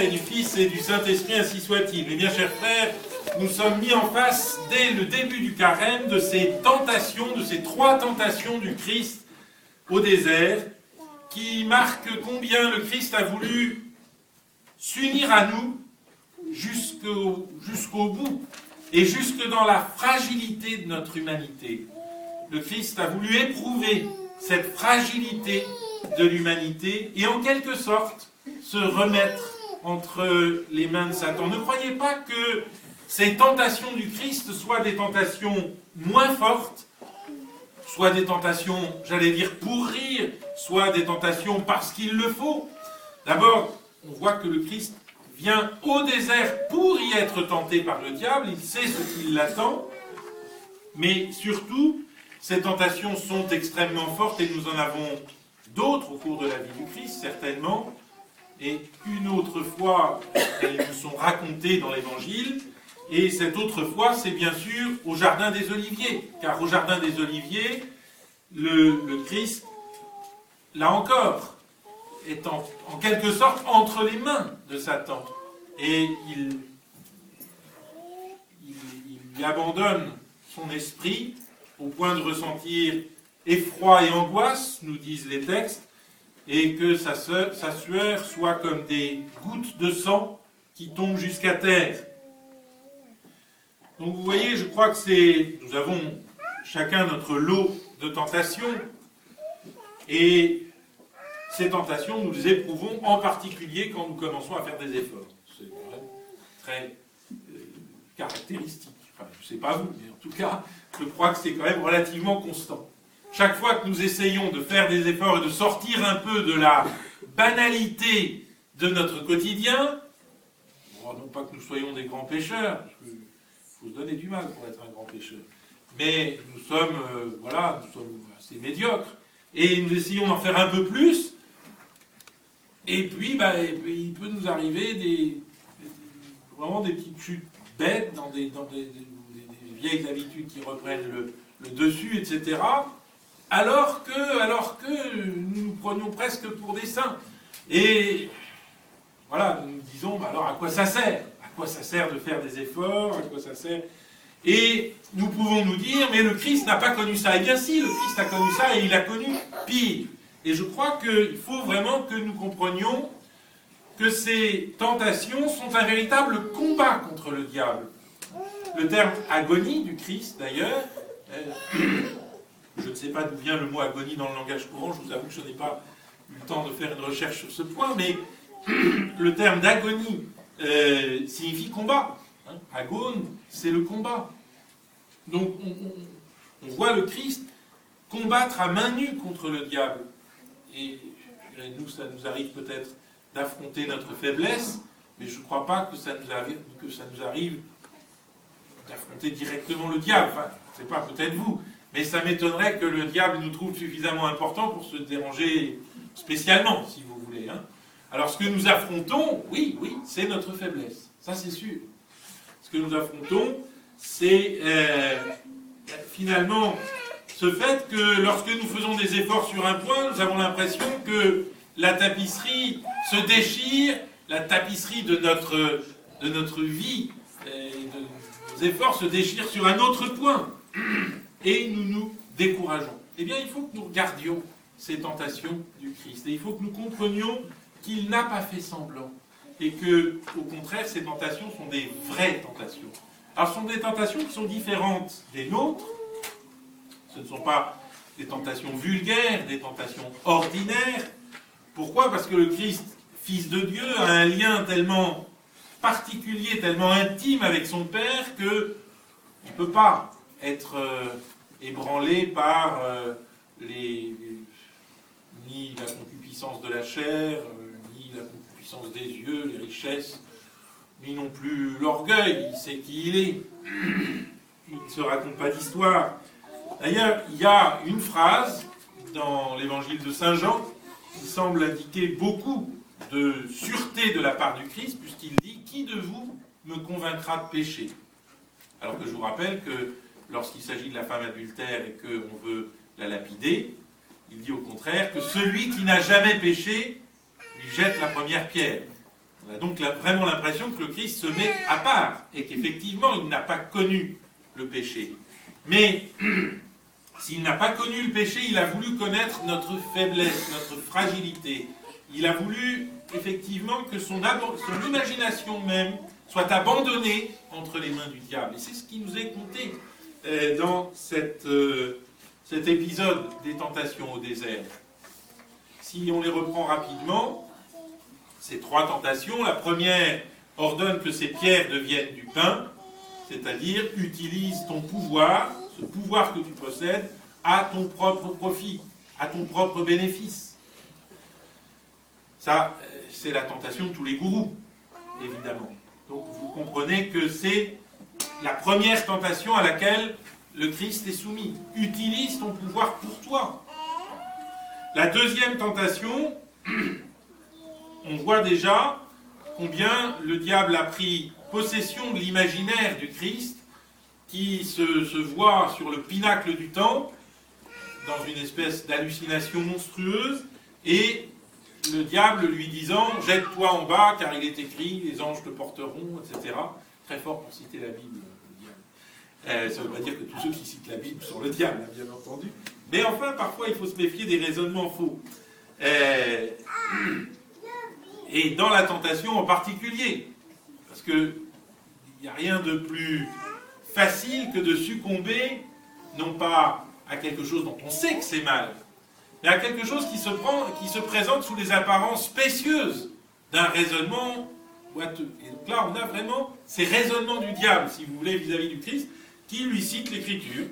Et du Fils et du Saint-Esprit, ainsi soit-il. Eh bien, chers frères, nous sommes mis en face, dès le début du carême, de ces tentations, de ces trois tentations du Christ au désert, qui marquent combien le Christ a voulu s'unir à nous jusqu'au bout et jusque dans la fragilité de notre humanité. Le Christ a voulu éprouver cette fragilité de l'humanité et en quelque sorte se remettre entre les mains de Satan. Ne croyez pas que ces tentations du Christ soient des tentations moins fortes, soit des tentations, j'allais dire, pour rire, soit des tentations parce qu'il le faut. D'abord, on voit que le Christ vient au désert pour y être tenté par le diable, il sait ce qui l'attend, mais surtout, ces tentations sont extrêmement fortes et nous en avons d'autres au cours de la vie du Christ, certainement, et une autre fois, elles nous sont racontées dans l'Évangile, et cette autre fois, c'est bien sûr au Jardin des Oliviers, car au Jardin des Oliviers, le, Christ, là encore, est en, quelque sorte entre les mains de Satan, et il, il, abandonne son esprit au point de ressentir effroi et angoisse, nous disent les textes, et que sa, sueur soit comme des gouttes de sang qui tombent jusqu'à terre. Donc vous voyez, je crois que c'est. Nous avons chacun notre lot de tentations, et ces tentations, nous les éprouvons en particulier quand nous commençons à faire des efforts. C'est très euh, caractéristique. Enfin, je ne sais pas vous, mais en tout cas, je crois que c'est quand même relativement constant chaque fois que nous essayons de faire des efforts et de sortir un peu de la banalité de notre quotidien, non pas que nous soyons des grands pêcheurs, il faut se donner du mal pour être un grand pêcheur, mais nous sommes, euh, voilà, nous sommes assez médiocres, et nous essayons d'en faire un peu plus, et puis, bah, il peut nous arriver des, vraiment des petites chutes bêtes dans des, vieilles habitudes qui reprennent le dessus, etc alors que, nous prenions presque pour des saints. Et voilà, nous nous disons, bah alors à quoi ça sert? À quoi ça sert de faire des efforts? À quoi ça sert? Et nous pouvons nous dire, mais le Christ n'a pas connu ça. Eh bien si, le Christ a connu ça et il a connu pire. Et je crois qu'il faut vraiment que nous comprenions que ces tentations sont un véritable combat contre le diable. Le terme agonie du Christ, d'ailleurs, euh, sais pas d'où vient le mot agonie dans le langage courant, je vous avoue que je n'ai pas eu le temps de faire une recherche sur ce point, mais le terme d'agonie euh, signifie combat. Hein. Agone, c'est le combat. Donc on, voit le Christ combattre à main nue contre le diable. Et nous, ça nous arrive peut-être d'affronter notre faiblesse, mais je ne crois pas que ça nous arrive, d'affronter directement le diable. Enfin, c'est pas peut-être vous, mais ça m'étonnerait que le diable nous trouve suffisamment important pour se déranger spécialement, si vous voulez. Hein. Alors ce que nous affrontons, oui, oui, c'est notre faiblesse. Ça c'est sûr. Ce que nous affrontons, c'est euh, finalement ce fait que lorsque nous faisons des efforts sur un point, nous avons l'impression que la tapisserie se déchire, la tapisserie de notre, de notre vie, euh, de nos efforts se déchire sur un autre point et nous nous décourageons. Eh bien, il faut que nous regardions ces tentations du Christ. Et il faut que nous comprenions qu'il n'a pas fait semblant. Et que, au contraire, ces tentations sont des vraies tentations. Alors, ce sont des tentations qui sont différentes des nôtres. Ce ne sont pas des tentations vulgaires, des tentations ordinaires. Pourquoi? Parce que le Christ, Fils de Dieu, a un lien tellement particulier, tellement intime avec son Père que il ne peut pas être euh, ébranlé par euh, les, ni la concupiscence de la chair, euh, ni la concupiscence des yeux, les richesses, ni non plus l'orgueil. Il sait qui il est. Il ne se raconte pas d'histoire. D'ailleurs, il y a une phrase dans l'évangile de Saint Jean qui semble indiquer beaucoup de sûreté de la part du Christ, puisqu'il dit Qui de vous me convaincra de pécher? Alors que je vous rappelle que lorsqu'il s'agit de la femme adultère et qu'on veut la lapider, il dit au contraire que celui qui n'a jamais péché lui jette la première pierre. On a donc vraiment l'impression que le Christ se met à part et qu'effectivement il n'a pas connu le péché. Mais s'il n'a pas connu le péché, il a voulu connaître notre faiblesse, notre fragilité. Il a voulu effectivement que son, son imagination même soit abandonnée entre les mains du diable. Et c'est ce qui nous est compté euh, dans euh, cet épisode des tentations au désert. Si on les reprend rapidement, ces trois tentations, la première ordonne que ces pierres deviennent du pain, c'est-à-dire utilise ton pouvoir, ce pouvoir que tu possèdes, à ton propre profit, à ton propre bénéfice. Ça, euh, c'est la tentation de tous les gourous, évidemment. Donc vous comprenez que c'est la première tentation à laquelle le Christ est soumis. Utilise ton pouvoir pour toi. La deuxième tentation, on voit déjà combien le diable a pris possession de l'imaginaire du Christ, qui se, voit sur le pinacle du temple, dans une espèce d'hallucination monstrueuse, et le diable lui disant Jette-toi en bas, car il est écrit, les anges te porteront, etc. Très fort pour citer la Bible. Euh, ça ne veut pas dire que tous ceux qui citent la Bible sont le diable, hein, bien entendu. Mais enfin, parfois, il faut se méfier des raisonnements faux. Euh, et dans la tentation en particulier. Parce qu'il n'y a rien de plus facile que de succomber, non pas à quelque chose dont on sait que c'est mal, mais à quelque chose qui se, prend, qui se présente sous les apparences spécieuses d'un raisonnement. Et donc là, on a vraiment ces raisonnements du diable, si vous voulez, vis-à-vis du Christ, qui lui citent l'Écriture.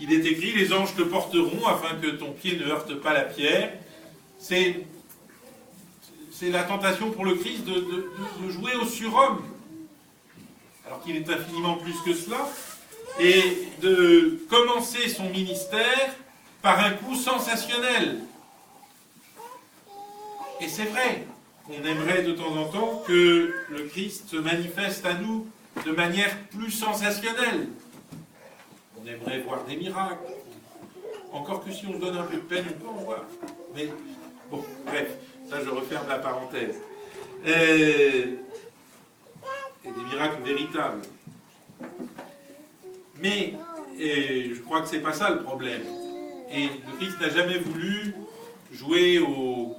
Il est écrit, les anges te porteront afin que ton pied ne heurte pas la pierre. C'est c'est la tentation pour le Christ de, jouer au surhomme, alors qu'il est infiniment plus que cela, et de commencer son ministère par un coup sensationnel. Et c'est vrai qu'on aimerait de temps en temps que le Christ se manifeste à nous de manière plus sensationnelle. On aimerait voir des miracles. Encore que si on donne un peu de peine, on peut en voir. Mais bon, bref. Ça, je referme la parenthèse. Et, des miracles véritables. Mais je crois que c'est pas ça le problème. Et le Christ n'a jamais voulu jouer au,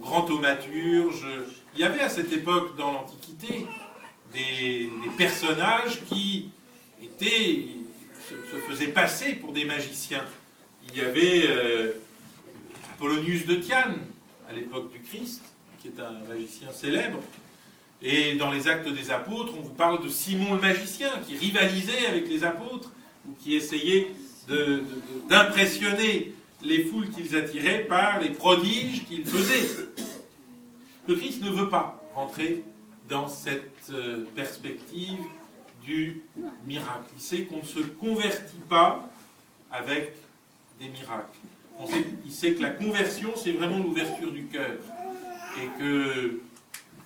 grand thaumaturge. Il y avait à cette époque, dans l'Antiquité, des, personnages qui étaient, se, faisaient passer pour des magiciens. Il y avait euh, Apollonius de Tiane, à l'époque du Christ, qui est un magicien célèbre. Et dans les actes des apôtres, on vous parle de Simon le magicien, qui rivalisait avec les apôtres, ou qui essayait d'impressionner les foules qu'ils attiraient par les prodiges qu'ils faisaient. Le Christ ne veut pas rentrer dans cette euh, perspective du miracle. Il sait qu'on ne se convertit pas avec des miracles il sait que la conversion, c'est vraiment l'ouverture du cœur. Et que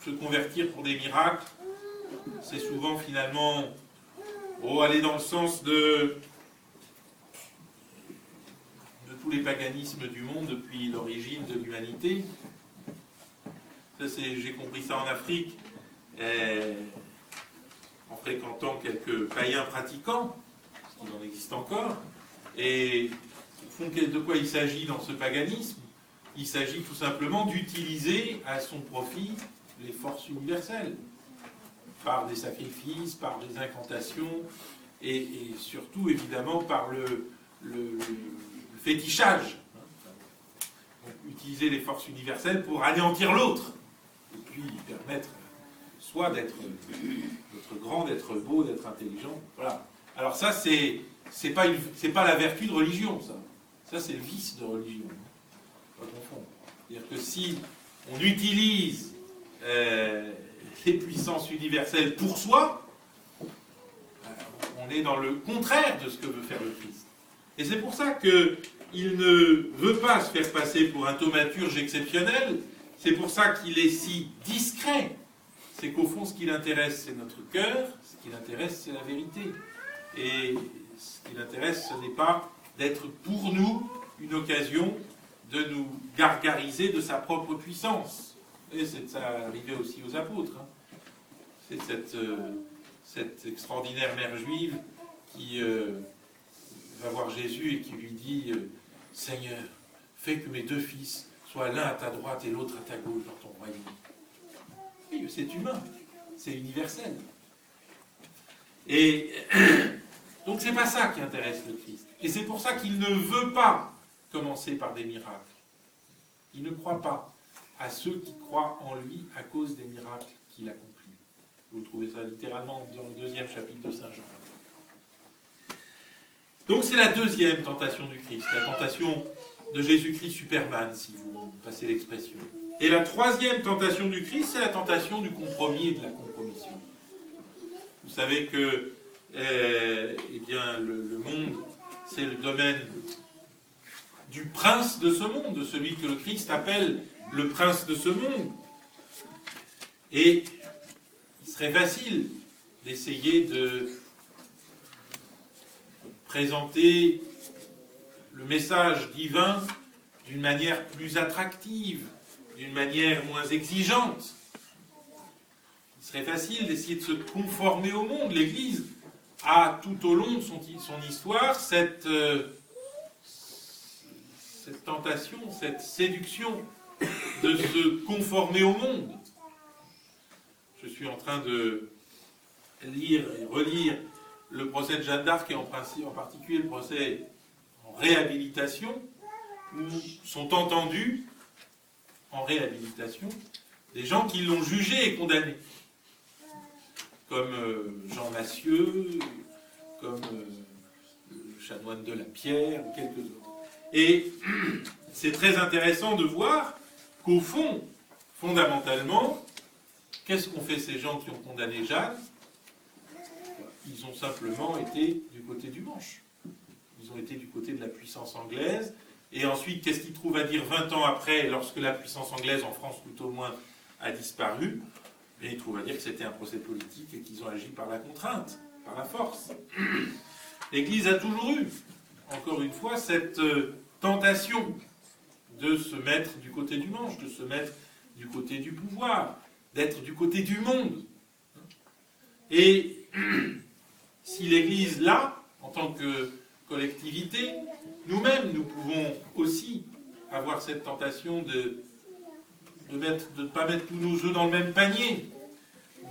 se convertir pour des miracles, c'est souvent finalement oh, aller dans le sens de, de tous les paganismes du monde depuis l'origine de l'humanité. J'ai compris ça en Afrique, eh, en fréquentant quelques païens pratiquants, parce qu'il en existe encore, et de quoi il s'agit dans ce paganisme? Il s'agit tout simplement d'utiliser à son profit les forces universelles, par des sacrifices, par des incantations, et, surtout évidemment par le, fétichage. utiliser les forces universelles pour anéantir l'autre, et puis permettre soit d'être grand, d'être beau, d'être intelligent. Voilà. Alors ça, c'est c'est pas, la vertu de religion, ça. Ça, c'est le vice de religion. Pas confondre. C'est-à-dire que si on utilise euh, les puissances universelles pour soi, euh, on est dans le contraire de ce que veut faire le Christ. Et c'est pour ça qu'il ne veut pas se faire passer pour un thaumaturge exceptionnel. C'est pour ça qu'il est si discret. C'est qu'au fond, ce qui l'intéresse, c'est notre cœur. Ce qui l'intéresse, c'est la vérité. Et ce qui l'intéresse, ce n'est pas d'être pour nous une occasion de nous gargariser de sa propre puissance. Et ça arrivait aussi aux apôtres. Hein. C'est cette, euh, cette, extraordinaire mère juive qui euh, va voir Jésus et qui lui dit euh, Seigneur, fais que mes deux fils soient l'un à ta droite et l'autre à ta gauche dans ton royaume. Oui, c'est humain, c'est universel. Et donc c'est pas ça qui intéresse le Christ. Et c'est pour ça qu'il ne veut pas commencer par des miracles. Il ne croit pas à ceux qui croient en lui à cause des miracles qu'il accomplit. Vous trouvez ça littéralement dans le deuxième chapitre de Saint Jean. Donc c'est la deuxième tentation du Christ, la tentation de Jésus-Christ Superman, si vous passez l'expression. Et la troisième tentation du Christ, c'est la tentation du compromis et de la compromission. Vous savez que eh, eh bien, le, monde, c'est le domaine du prince de ce monde, de celui que le Christ appelle le prince de ce monde. Et il serait facile d'essayer de présenter le message divin d'une manière plus attractive, d'une manière moins exigeante. Il serait facile d'essayer de se conformer au monde. L'Église a tout au long de son, histoire cette, euh, cette tentation, cette séduction de se conformer au monde. Je suis en train de lire et relire le procès de Jeanne d'Arc et en, en particulier le procès en réhabilitation, où sont entendus en réhabilitation des gens qui l'ont jugé et condamné, comme euh, Jean Massieu, comme euh, le chanoine de la Pierre, ou quelques autres. Et c'est très intéressant de voir qu'au fond, fondamentalement, qu'est-ce qu'ont fait ces gens qui ont condamné Jeanne? Ils ont simplement été du côté du manche. Ils ont été du côté de la puissance anglaise. Et ensuite, qu'est-ce qu'ils trouvent à dire 20 ans après, lorsque la puissance anglaise, en France tout au moins, a disparu? Et ils trouvent à dire que c'était un procès politique et qu'ils ont agi par la contrainte, par la force. L'Église a toujours eu, encore une fois, cette euh, tentation de se mettre du côté du manche, de se mettre du côté du pouvoir, d'être du côté du monde. Et si l'Église, là, en tant que collectivité, nous-mêmes, nous pouvons aussi avoir cette tentation de ne pas mettre tous nos œufs dans le même panier,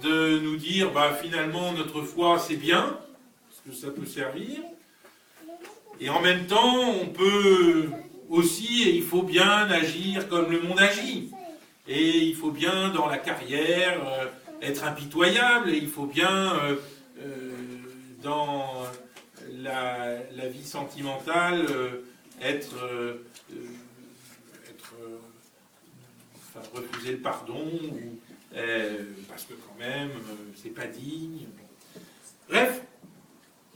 de nous dire, bah, finalement, notre foi, c'est bien, parce que ça peut servir, et en même temps, on peut aussi, et il faut bien agir comme le monde agit. Et il faut bien, dans la carrière, euh, être impitoyable, et il faut bien, euh, euh, dans la, vie sentimentale, être, être enfin, refuser le pardon, parce que quand même, c'est pas digne. Bref,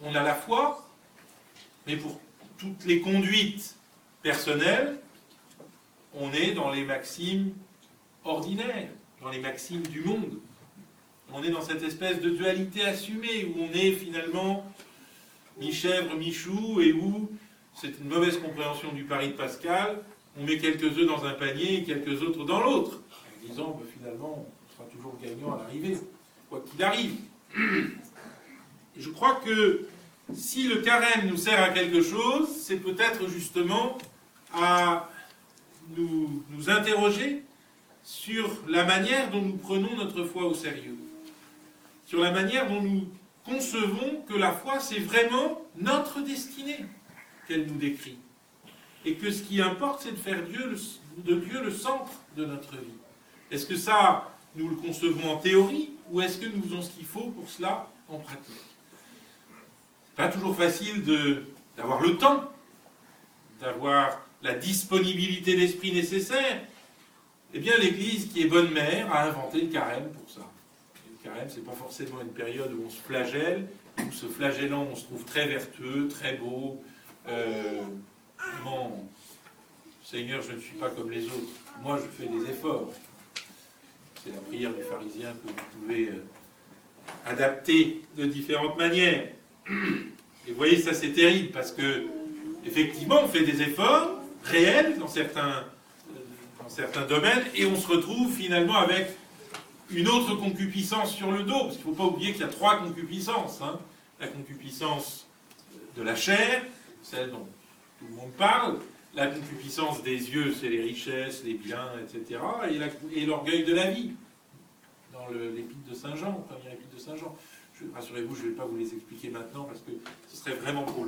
on a la foi, mais pour toutes les conduites personnelles, on est dans les maximes ordinaires, dans les maximes du monde. On est dans cette espèce de dualité assumée où on est finalement mi-chèvre, mi-chou et où c'est une mauvaise compréhension du pari de Pascal. On met quelques œufs dans un panier et quelques autres dans l'autre, en disant ben, finalement on sera toujours gagnant à l'arrivée, quoi qu'il arrive. je crois que si le carême nous sert à quelque chose, c'est peut-être justement à nous, nous, interroger sur la manière dont nous prenons notre foi au sérieux, sur la manière dont nous concevons que la foi, c'est vraiment notre destinée qu'elle nous décrit, et que ce qui importe, c'est de faire Dieu de Dieu le centre de notre vie. Est-ce que ça, nous le concevons en théorie, ou est-ce que nous faisons ce qu'il faut pour cela en pratique? Pas toujours facile d'avoir le temps, d'avoir la disponibilité d'esprit nécessaire. Eh bien, l'Église, qui est bonne mère, a inventé le carême pour ça. Le carême, c'est pas forcément une période où on se flagelle, où se flagellant, on se trouve très vertueux, très beau. Euh, Seigneur, je ne suis pas comme les autres. Moi, je fais des efforts. C'est la prière des pharisiens que vous pouvez euh, adapter de différentes manières. Et vous voyez, ça c'est terrible parce que, effectivement, on fait des efforts réels dans certains, dans certains domaines, et on se retrouve finalement avec une autre concupiscence sur le dos, parce qu'il ne faut pas oublier qu'il y a trois concupiscences. Hein. La concupiscence de la chair, celle dont tout le monde parle, la concupiscence des yeux, c'est les richesses, les biens, etc., et l'orgueil de la vie, dans l'épître de Saint Jean, première épître de Saint Jean. Rassurez-vous, je ne vais pas vous les expliquer maintenant, parce que ce serait vraiment trop long.